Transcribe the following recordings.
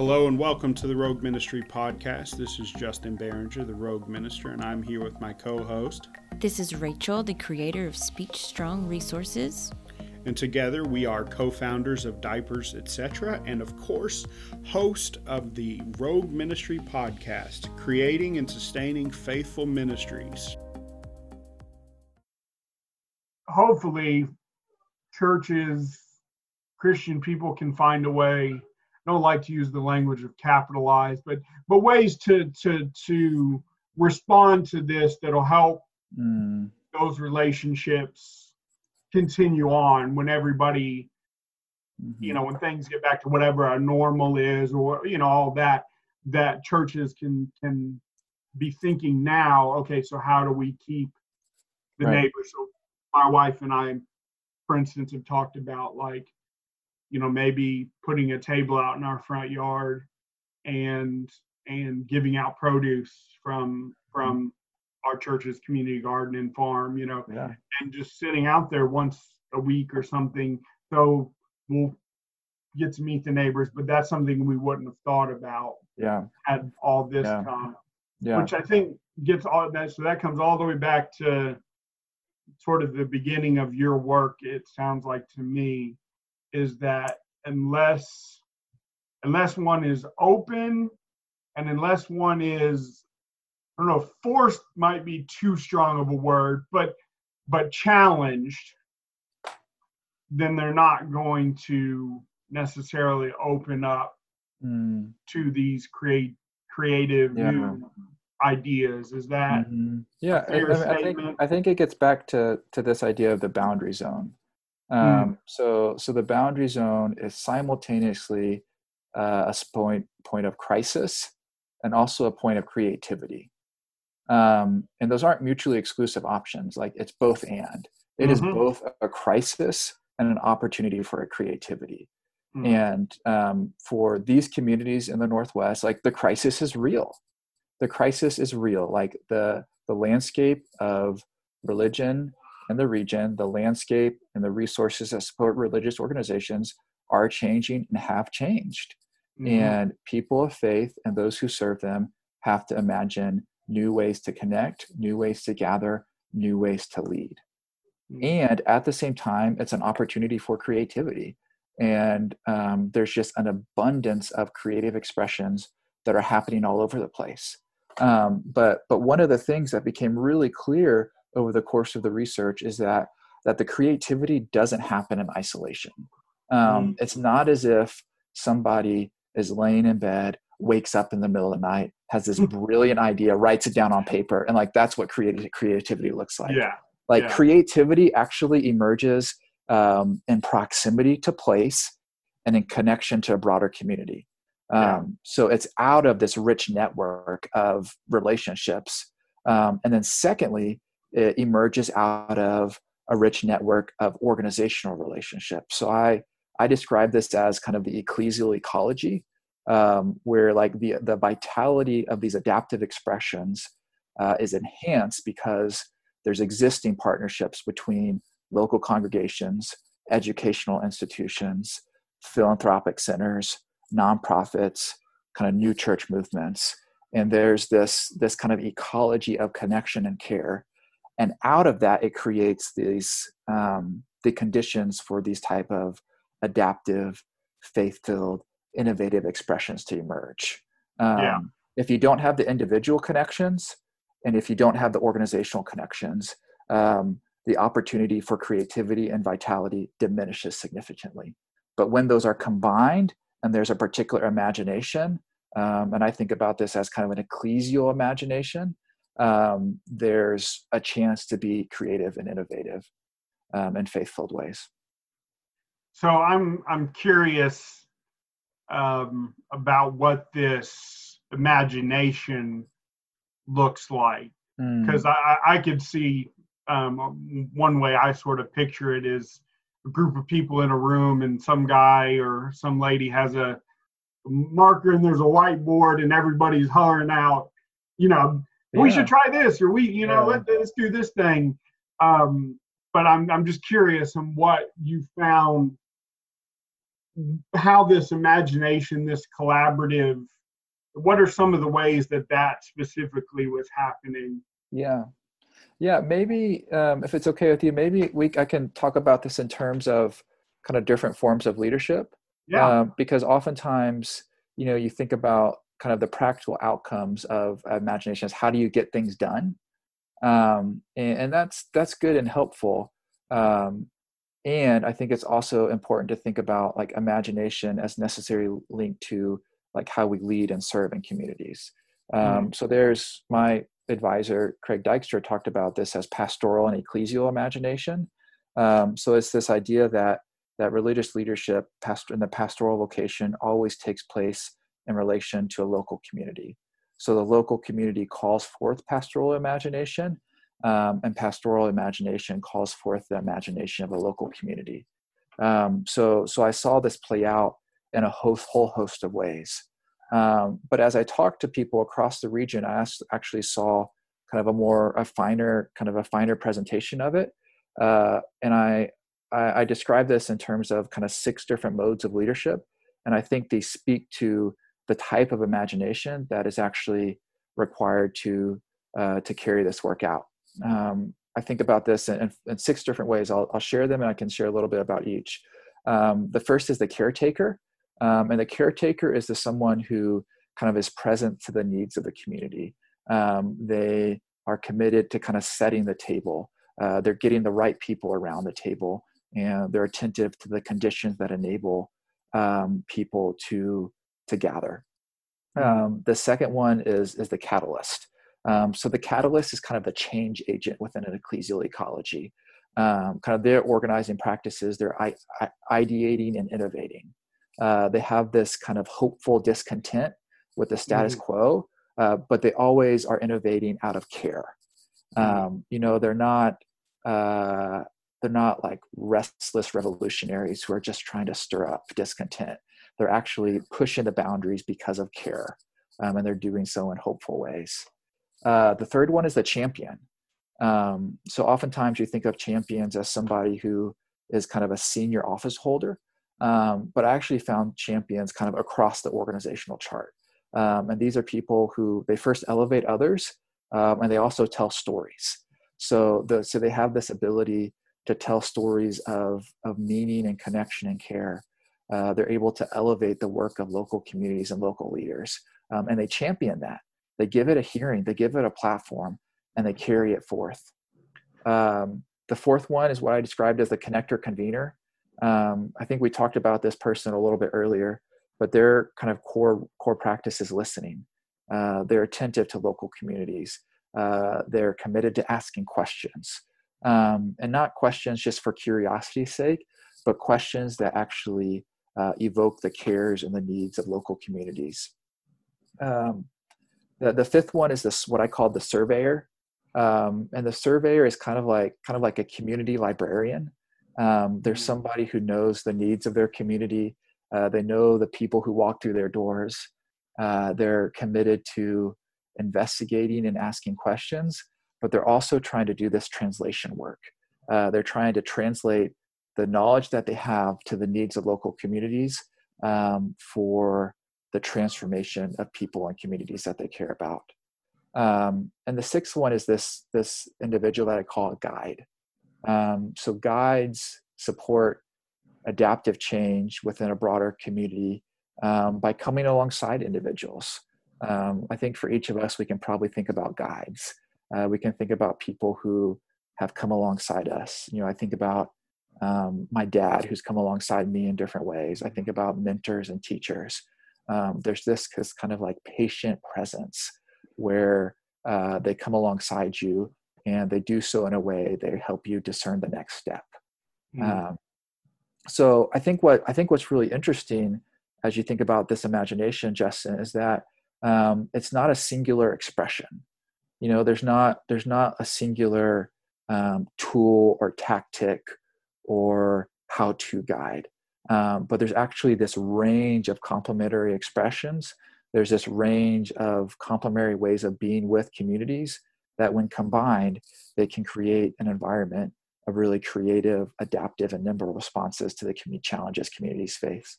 Hello and welcome to the Rogue Ministry podcast. This is Justin Barringer, the Rogue Minister, and I'm here with my co host. This is Rachel, the creator of Speech Strong Resources. And together we are co founders of Diapers, etc., and of course, host of the Rogue Ministry podcast, creating and sustaining faithful ministries. Hopefully, churches, Christian people can find a way don't like to use the language of capitalize, but but ways to to to respond to this that'll help mm. those relationships continue on when everybody mm-hmm. you know when things get back to whatever a normal is or you know all that that churches can can be thinking now okay so how do we keep the right. neighbors so my wife and i for instance have talked about like you know maybe putting a table out in our front yard and and giving out produce from from mm-hmm. our church's community garden and farm you know yeah. and just sitting out there once a week or something so we'll get to meet the neighbors but that's something we wouldn't have thought about yeah had all this yeah. time yeah. which i think gets all that so that comes all the way back to sort of the beginning of your work it sounds like to me is that unless unless one is open and unless one is I don't know, forced might be too strong of a word, but but challenged, then they're not going to necessarily open up mm. to these create creative yeah. new ideas. Is that mm-hmm. yeah? I, I, think I think it gets back to to this idea of the boundary zone. Hmm. Um, mm. So, so the boundary zone is simultaneously uh, a point point of crisis and also a point of creativity. Um, and those aren't mutually exclusive options. Like it's both and. It mm-hmm. is both a crisis and an opportunity for a creativity. Mm. And um, for these communities in the Northwest, like the crisis is real. The crisis is real. Like the the landscape of religion in the region, the landscape and the resources that support religious organizations are changing and have changed. Mm-hmm. And people of faith and those who serve them have to imagine new ways to connect, new ways to gather, new ways to lead. Mm-hmm. And at the same time, it's an opportunity for creativity. And um, there's just an abundance of creative expressions that are happening all over the place. Um, but but one of the things that became really clear over the course of the research is that that the creativity doesn't happen in isolation. Um, mm. It's not as if somebody is laying in bed, wakes up in the middle of the night, has this brilliant idea, writes it down on paper, and like that's what creative creativity looks like. Yeah. Like yeah. creativity actually emerges um, in proximity to place and in connection to a broader community. Um, yeah. So it's out of this rich network of relationships. Um, and then, secondly, emerges out of a rich network of organizational relationships. So I I describe this as kind of the ecclesial ecology, um, where like the the vitality of these adaptive expressions uh, is enhanced because there's existing partnerships between local congregations, educational institutions, philanthropic centers, nonprofits, kind of new church movements, and there's this this kind of ecology of connection and care and out of that it creates these um, the conditions for these type of adaptive faith-filled innovative expressions to emerge um, yeah. if you don't have the individual connections and if you don't have the organizational connections um, the opportunity for creativity and vitality diminishes significantly but when those are combined and there's a particular imagination um, and i think about this as kind of an ecclesial imagination um, there's a chance to be creative and innovative um, in faith-filled ways. So I'm I'm curious um, about what this imagination looks like because mm. I, I could see um, one way I sort of picture it is a group of people in a room and some guy or some lady has a marker and there's a whiteboard and everybody's hollering out, you know, yeah. we should try this or we you know yeah. let, us do this thing um, but I'm, I'm just curious on what you found how this imagination, this collaborative, what are some of the ways that that specifically was happening? Yeah. Yeah, maybe um, if it's okay with you, maybe we I can talk about this in terms of kind of different forms of leadership. Yeah. Um, because oftentimes, you know, you think about kind of the practical outcomes of imagination is how do you get things done, um, and, and, that's that's good and helpful. Um, and I think it's also important to think about like imagination as necessary link to like how we lead and serve in communities. Mm-hmm. Um, so there's my advisor Craig Dykstra talked about this as pastoral and ecclesial imagination. Um, so it's this idea that that religious leadership pastor in the pastoral vocation always takes place in relation to a local community. So the local community calls forth pastoral imagination, um, and pastoral imagination calls forth the imagination of a local community. Um, so, so I saw this play out in a whole, whole host of ways. Um, but as I talked to people across the region, I actually saw kind of a more a finer kind of a finer presentation of it. Uh, and I, I I describe this in terms of kind of six different modes of leadership, and I think they speak to the type of imagination that is actually required to uh, to carry this work out. Um, I think about this in, in, six different ways. I'll, I'll share them, and I can share a little bit about each. Um, the first is the caretaker. Um, and the caretaker is the someone who kind of is present to the needs of the community. Um, they are committed to kind of setting the table. Uh, they're getting the right people around the table, and they're attentive to the conditions that enable um, people to to gather. Mm-hmm. Um, the second one is is the catalyst. Um, so the catalyst is kind of the change agent within an ecclesial ecology. Um, kind of their organizing practices, they're I- I- ideating and innovating. Uh, they have this kind of hopeful discontent with the status mm-hmm. quo, uh, but they always are innovating out of care. Mm-hmm. Um, you know, they're not uh, they're not like restless revolutionaries who are just trying to stir up discontent. They're actually pushing the boundaries because of care, um, and they're doing so in hopeful ways. Uh, the third one is the champion. Um, so oftentimes you think of champions as somebody who is kind of a senior office holder um, but I actually found champions kind of across the organizational chart. Um, and these are people who they first elevate others um, and they also tell stories. So, the, so they have this ability to tell stories of, of meaning and connection and care. Uh, they're able to elevate the work of local communities and local leaders. Um, and they champion that. They give it a hearing, they give it a platform, and they carry it forth. Um, the fourth one is what I described as the connector convener. Um, I think we talked about this person a little bit earlier, but their kind of core core practice is listening. Uh, they're attentive to local communities. Uh, they're committed to asking questions, um, and not questions just for curiosity's sake, but questions that actually uh, evoke the cares and the needs of local communities. Um, the, the fifth one is this what I call the surveyor, um, and the surveyor is kind of like kind of like a community librarian. Um, there's mm-hmm. somebody who knows the needs of their community. Uh, they know the people who walk through their doors. Uh, they're committed to investigating and asking questions, but they're also trying to do this translation work. Uh, they're trying to translate the knowledge that they have to the needs of local communities um, for the transformation of people and communities that they care about. Um, and the sixth one is this this individual that I call a guide. Um, so guides support adaptive change within a broader community um, by coming alongside individuals. Um, I think for each of us, we can probably think about guides. Uh, we can think about people who have come alongside us. You know, I think about um, my dad who's come alongside me in different ways. I think about mentors and teachers. Um, there's this, this kind of like patient presence where uh, they come alongside you and they do so in a way they help you discern the next step mm. um, so i think what i think what's really interesting as you think about this imagination justin is that um, it's not a singular expression you know there's not there's not a singular um, tool or tactic or how to guide um, but there's actually this range of complementary expressions there's this range of complementary ways of being with communities that when combined, they can create an environment of really creative, adaptive, and nimble responses to the community challenges communities face.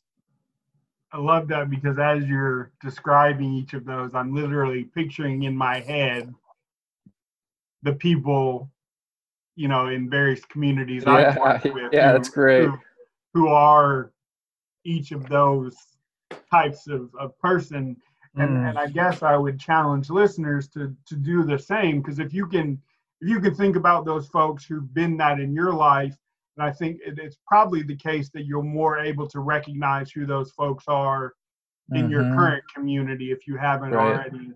I love that because as you're describing each of those, I'm literally picturing in my head the people, you know, in various communities yeah, I've worked with. Yeah, who, that's great. Who, who, are each of those types of, of person. And, mm. and I guess I would challenge listeners to to do the same because if you can if you can think about those folks who've been that in your life, and I think it, it's probably the case that you're more able to recognize who those folks are in mm-hmm. your current community if you haven't right. already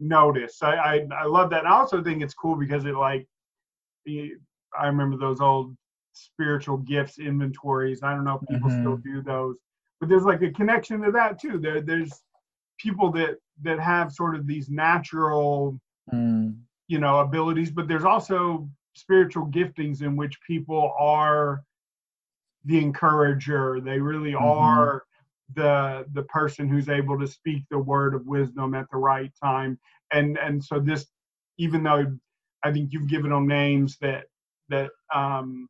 noticed. I, I, I love that. And I also think it's cool because it like I remember those old spiritual gifts inventories. I don't know if people mm-hmm. still do those, but there's like a connection to that too. There there's people that that have sort of these natural mm you know abilities but there's also spiritual giftings in which people are the encourager they really mm-hmm. are the the person who's able to speak the word of wisdom at the right time and and so this even though i think you've given them names that that um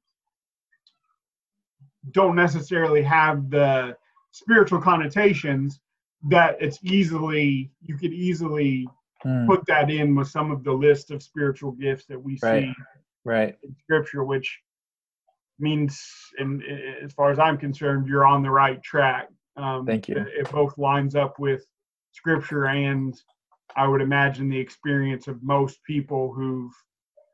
don't necessarily have the spiritual connotations that it's easily you could easily mm. put that in with some of the list of spiritual gifts that we right. see right in scripture which means and as far as i'm concerned you're on the right track um, thank you it both lines up with scripture and i would imagine the experience of most people who've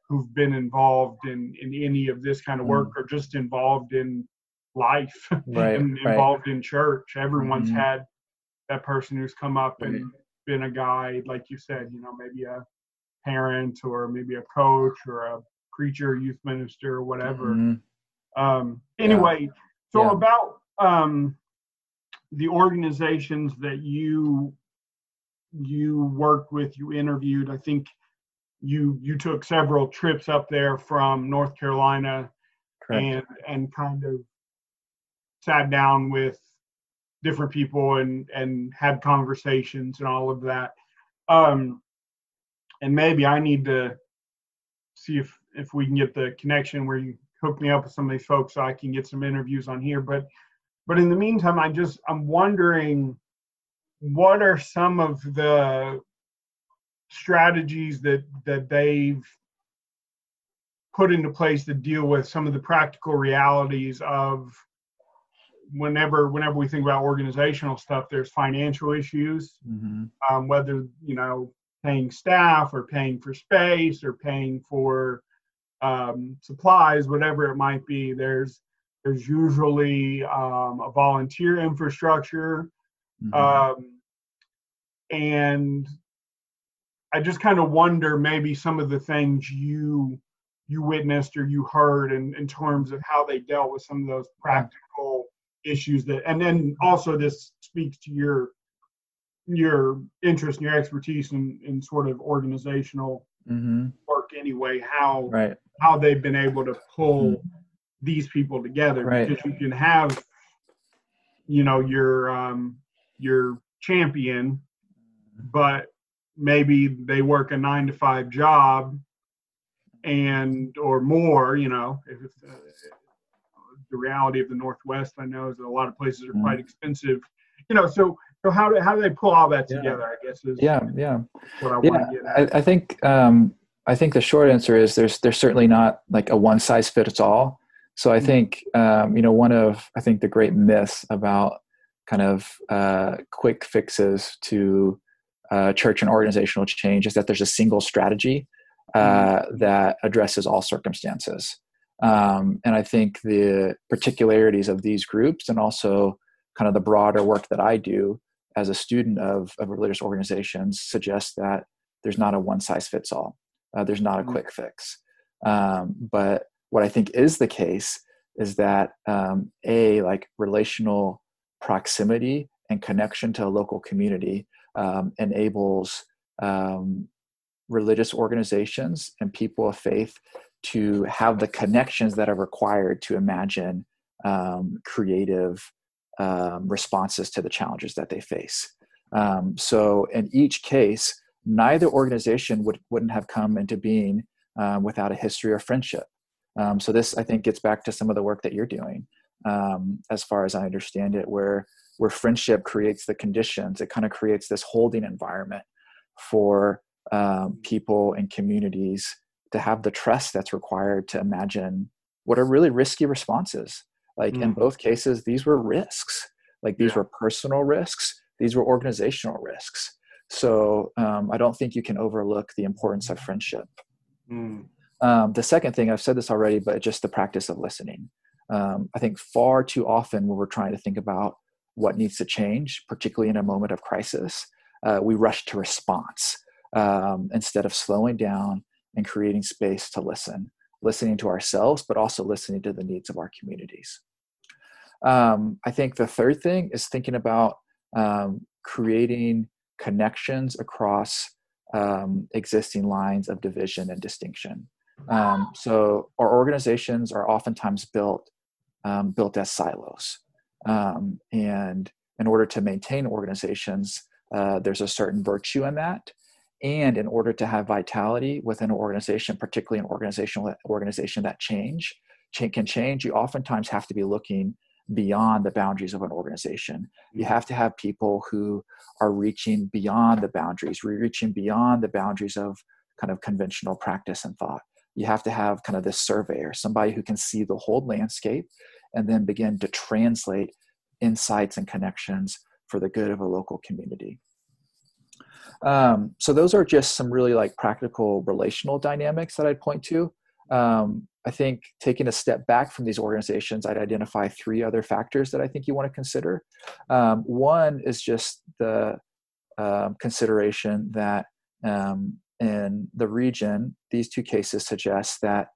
who've been involved in in any of this kind of work mm. or just involved in life right, and right. involved in church everyone's mm-hmm. had that person who's come up right. and been a guide, like you said, you know, maybe a parent or maybe a coach or a preacher, youth minister, or whatever. Mm-hmm. Um, anyway, yeah. so yeah. about um, the organizations that you you worked with, you interviewed. I think you you took several trips up there from North Carolina, Correct. and and kind of sat down with different people and and had conversations and all of that um and maybe i need to see if if we can get the connection where you hook me up with some of these folks so i can get some interviews on here but but in the meantime i just i'm wondering what are some of the strategies that that they've put into place to deal with some of the practical realities of whenever whenever we think about organizational stuff, there's financial issues, mm-hmm. um, whether you know paying staff or paying for space or paying for um, supplies, whatever it might be. There's there's usually um, a volunteer infrastructure, mm-hmm. Um, and I just kind of wonder maybe some of the things you you witnessed or you heard in, in terms of how they dealt with some of those practical issues that and then also this speaks to your your interest and your expertise in, in sort of organizational mm-hmm. work anyway how right. how they've been able to pull mm-hmm. these people together right. because you can have you know your um your champion but maybe they work a nine to five job and or more you know if, uh, the reality of the Northwest. I know is that a lot of places are quite mm. expensive. You know, so so how do how do they pull all that together? Yeah. I guess is yeah yeah what I yeah. I, I, think um, I think the short answer is there's there's certainly not like a one size fits all. So I mm-hmm. think um, you know one of I think the great myths about kind of uh, quick fixes to uh, church and organizational change is that there's a single strategy uh, mm-hmm. that addresses all circumstances. Um, and I think the particularities of these groups and also kind of the broader work that I do as a student of, of religious organizations suggests that there's not a one size fits all. Uh, there's not a mm-hmm. quick fix. Um, but what I think is the case is that um, a like relational proximity and connection to a local community um, enables um, religious organizations and people of faith to have the connections that are required to imagine um, creative um, responses to the challenges that they face. Um, so, in each case, neither organization would, wouldn't have come into being um, without a history of friendship. So this, I think, gets back to some of the work that you're doing, um, as far as I understand it, where where friendship creates the conditions. It kind of creates this holding environment for um, people and communities to have the trust that's required to imagine what are really risky responses. Like mm. in both cases, these were risks. Like these yeah. were personal risks. These were organizational risks. So um, I don't think you can overlook the importance of friendship. Mm. Um, the second thing, I've said this already, but just the practice of listening. Um, I think far too often when we're trying to think about what needs to change, particularly in a moment of crisis, uh, we rush to response um, instead of slowing down and creating space to listen, listening to ourselves, but also listening to the needs of our communities. Um, I think the third thing is thinking about um, creating connections across um, existing lines of division and distinction. Um, so our organizations are oftentimes built um, built as silos, um, and in order to maintain organizations, uh, there's a certain virtue in that. And in order to have vitality within an organization, particularly an organizational organization that change, change can change, you oftentimes have to be looking beyond the boundaries of an organization. You have to have people who are reaching beyond the boundaries, reaching beyond the boundaries of kind of conventional practice and thought. You have to have kind of this surveyor, somebody who can see the whole landscape and then begin to translate insights and connections for the good of a local community. Um, so those are just some really like practical relational dynamics that I'd point to. Um, I think taking a step back from these organizations, I'd identify three other factors that I think you want to consider. Um, one is just the um, consideration that um, in the region, these two cases suggest that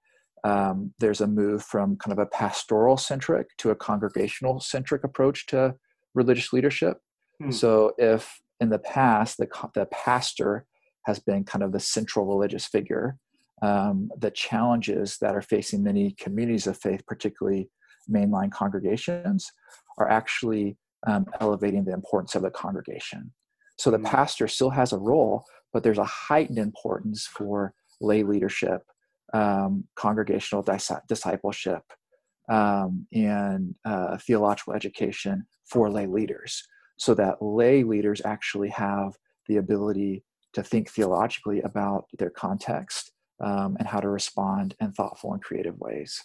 um, there's a move from kind of a pastoral centric to a congregational centric approach to religious leadership. Hmm. So, if in the past the, the pastor has been kind of the central religious figure, um, the challenges that are facing many communities of faith, particularly mainline congregations, are actually um, elevating the importance of the congregation. So the mm. pastor still has a role, but there's a heightened importance for lay leadership, um, congregational dis- discipleship, um, and uh, theological education for lay leaders, so that lay leaders actually have the ability to think theologically about their context um, and how to respond in thoughtful and creative ways.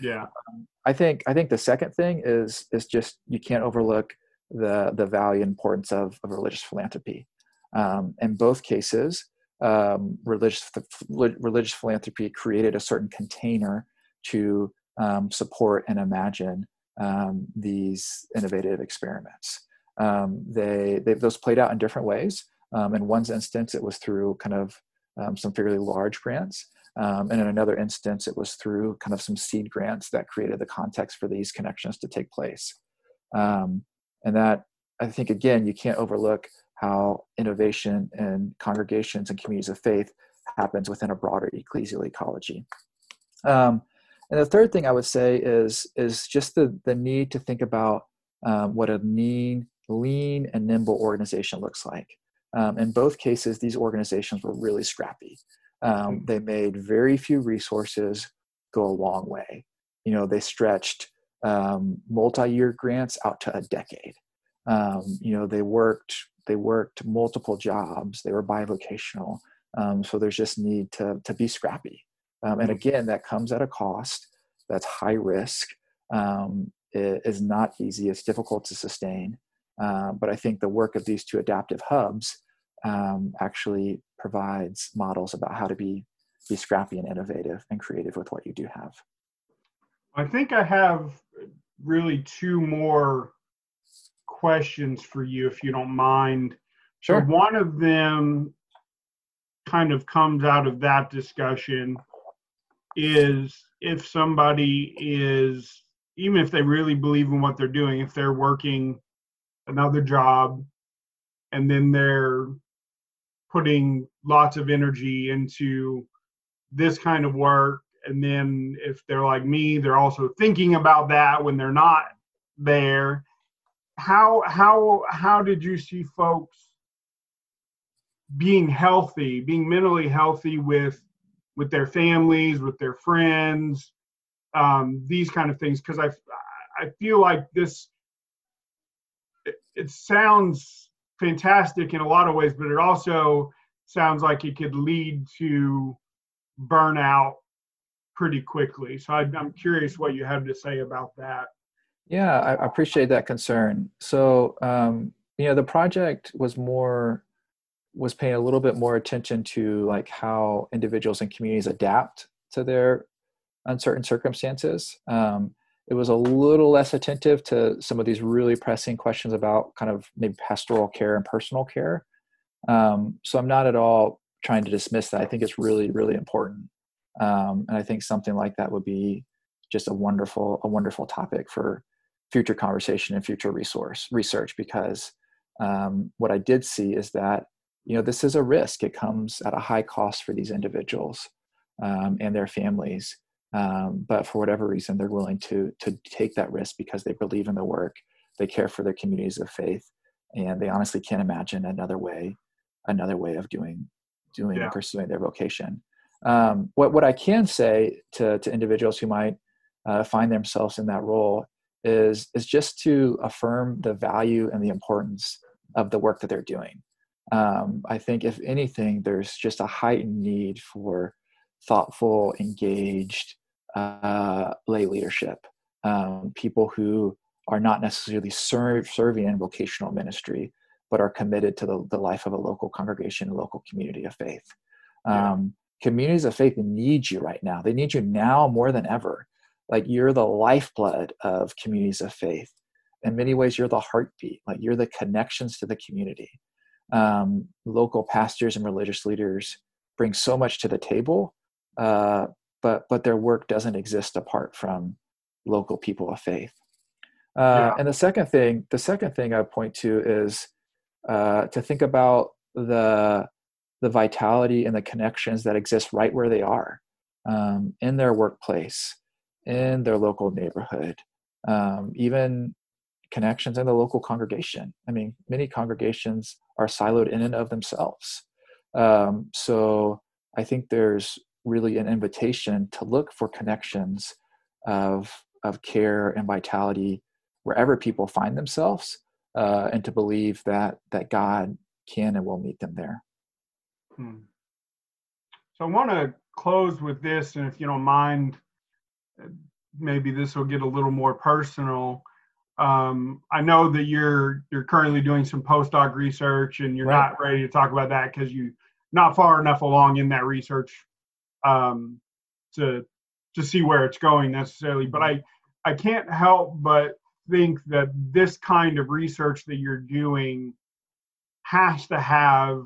Yeah, um, I think I think the second thing is is just you can't overlook the the value and importance of, of religious philanthropy. Um, in both cases, um, religious religious philanthropy created a certain container to um, support and imagine um, these innovative experiments. Um, they, they, those played out in different ways. Um, in one instance, it was through kind of some fairly large grants. And in another instance, it was through kind of some seed grants that created the context for these connections to take place. And that, I think, again, you can't overlook how innovation in congregations and communities of faith happens within a broader ecclesial ecology. Um, and the third thing I would say is, is just the, the need to think about um, what a lean, lean and nimble organization looks like. Um, in both cases, these organizations were really scrappy. Um, hmm. they made very few resources go a long way. You know, they stretched um, multi-year grants out to a decade. Um, you know, they worked they worked multiple jobs. They were bivocational. Um, so there's just need to to be scrappy. Um, and hmm. again, that comes at a cost. That's high risk. it is not easy. It's difficult to sustain. Uh, but I think the work of these two adaptive hubs um, actually provides models about how to be be scrappy and innovative and creative with what you do have. I think I have really two more questions for you, if you don't mind. Sure. So one of them kind of comes out of that discussion is if somebody is even if they really believe in what they're doing if they're working another job and then they're putting lots of energy into this kind of work and then if they're like me they're also thinking about that when they're not there how how how did you see folks being healthy being mentally healthy with with their families with their friends um, these kind of things because I I feel like this it, it sounds fantastic in a lot of ways, but it also sounds like it could lead to burnout pretty quickly. So I, am curious what you have to say about that. Yeah, I appreciate that concern. So, um, you know, the project was more was paying a little bit more attention to like how individuals and communities adapt to their uncertain circumstances. Um, it was a little less attentive to some of these really pressing questions about kind of maybe pastoral care and personal care. Um, so I'm not at all trying to dismiss that. I think it's really, really important, um, and I think something like that would be just a wonderful, a wonderful topic for future conversation and future resource research. Because um, what I did see is that you know this is a risk. It comes at a high cost for these individuals um, and their families. Um, but for whatever reason, they're willing to to take that risk because they believe in the work, they care for their communities of faith, and they honestly can't imagine another way, another way of doing doing yeah. and pursuing their vocation. Um, what what I can say to to individuals who might uh, find themselves in that role is is just to affirm the value and the importance of the work that they're doing. Um, I think if anything, there's just a heightened need for thoughtful, engaged uh, lay leadership, um, people who are not necessarily serve, serving in vocational ministry, but are committed to the, the life of a local congregation, a local community of faith. Um, Communities of faith need you right now. They need you now more than ever. Like you're the lifeblood of communities of faith. In many ways, you're the heartbeat. Like you're the connections to the community. Um, local pastors and religious leaders bring so much to the table uh, but but their work doesn't exist apart from local people of faith. Uh, yeah. And the second thing, the second thing I point to is uh, to think about the the vitality and the connections that exist right where they are, um, in their workplace, in their local neighborhood, um, even connections in the local congregation. I mean, many congregations are siloed in and of themselves. Um, so I think there's really an invitation to look for connections of of care and vitality wherever people find themselves uh, and to believe that that god can and will meet them there hmm. so i want to close with this and if you don't mind maybe this will get a little more personal um, i know that you're you're currently doing some postdoc research and you're right. not ready to talk about that because you're not far enough along in that research um, to to see where it's going necessarily. But I I can't help but think that this kind of research that you're doing has to have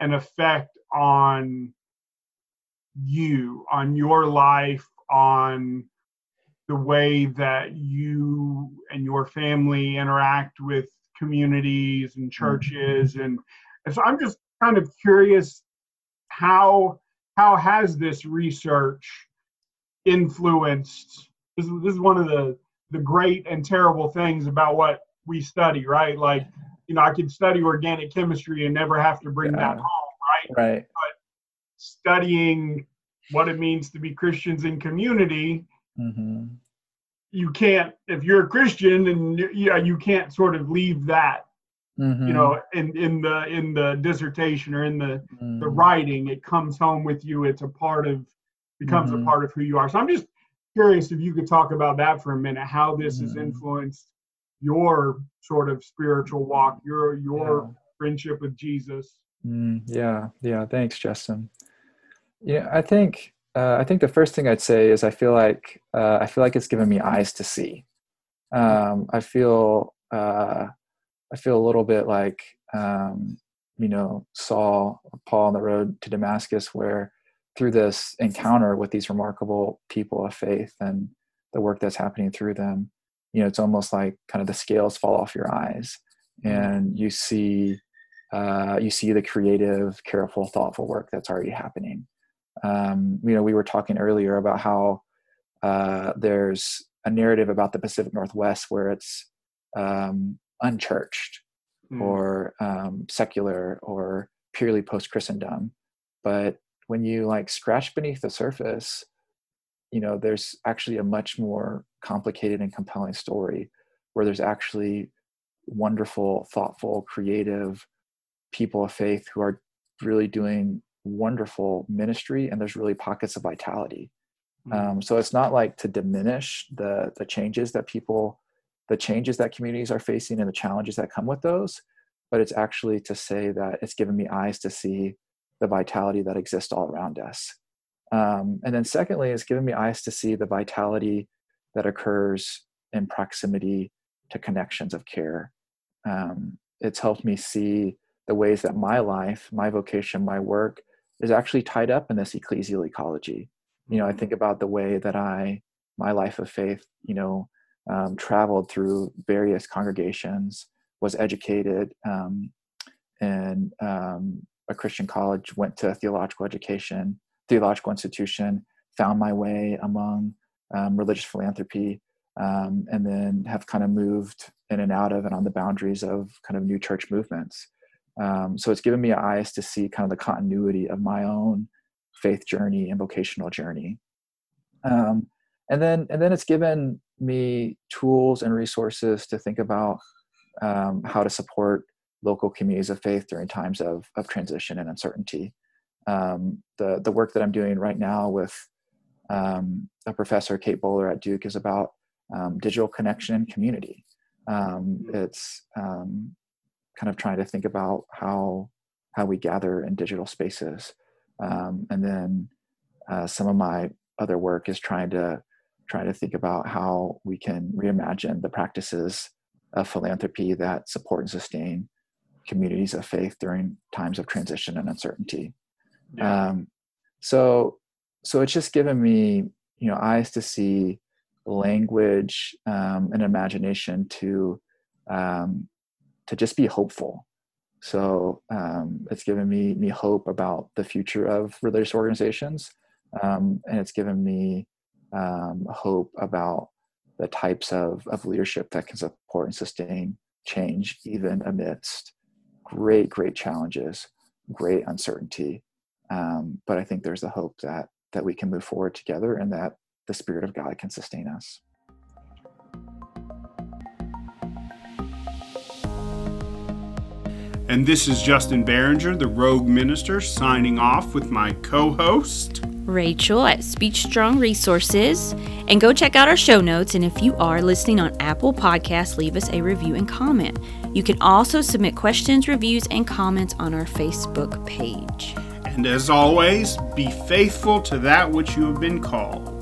an effect on you, on your life, on the way that you and your family interact with communities and mm-hmm. churches and, and so i'm just kind of curious how how has this research influenced this is, this is one of the the great and terrible things about what we study right like you know i could study organic chemistry and never have to bring yeah. that home right right but studying what it means to be christians in community mm-hmm. you can't if you're a christian and yeah you can't sort of leave that Mm-hmm. you know in in the in the dissertation or in the mm-hmm. the writing it comes home with you it's a part of becomes mm-hmm. a part of who you are so i'm just curious if you could talk about that for a minute how this has mm-hmm. influenced your sort of spiritual walk your your yeah. friendship with jesus mm, yeah yeah thanks justin yeah i think uh, i think the first thing i'd say is i feel like uh, i feel like it's given me eyes to see um, i feel uh, I feel a little bit like um, you know Saul Paul on the road to Damascus, where through this encounter with these remarkable people of faith and the work that's happening through them, you know, it's almost like kind of the scales fall off your eyes, mm-hmm. and you see uh, you see the creative, careful, thoughtful work that's already happening. Um, you know, we were talking earlier about how uh, there's a narrative about the Pacific Northwest where it's um, unchurched mm. or um, secular or purely post Christendom. But when you like scratch beneath the surface, you know there's actually a much more complicated and compelling story where there's actually wonderful thoughtful creative people of faith who are really doing wonderful ministry and there's really pockets of vitality. Mm-hmm. um, so it's not like to diminish the the changes that people the changes that communities are facing and the challenges that come with those but it's actually to say that it's given me eyes to see the vitality that exists all around us. Um, and then secondly it's given me eyes to see the vitality that occurs in proximity to connections of care. Um, it's helped me see the ways that my life my vocation my work is actually tied up in this ecclesial ecology. You know, I think about the way that I, my life of faith, you know, um, traveled through various congregations, was educated um, in um, a Christian college, went to theological education, theological institution, found my way among um, religious philanthropy, um, and then have kind of moved in and out of and on the boundaries of kind of new church movements. Um, so it's given me eyes to see kind of the continuity of my own faith journey and vocational journey. Um, and then and then it's given me tools and resources to think about um, how to support local communities of faith during times of, of transition and uncertainty. Um, the the work that I'm doing right now with um, a professor, Kate Bowler at Duke, is about um, digital connection and community. it's kind of trying to think about how how we gather in digital spaces um, and then uh, some of my other work is trying to trying to think about how we can reimagine the practices of philanthropy that support and sustain communities of faith during times of transition and uncertainty yeah. um, so so it's just given me you know eyes to see language um, and imagination to um, to just be hopeful. So um, it's given me me hope about the future of religious organizations, um, and it's given me um, hope about the types of, of leadership that can support and sustain change even amidst great great challenges, great uncertainty. Um, but I think there's the hope that that we can move forward together, and that the Spirit of God can sustain us. And this is Justin Barringer, the Rogue Minister, signing off with my co host, Rachel at Speech Strong Resources. And go check out our show notes. And if you are listening on Apple Podcasts, leave us a review and comment. You can also submit questions, reviews, and comments on our Facebook page. And as always, be faithful to that which you have been called.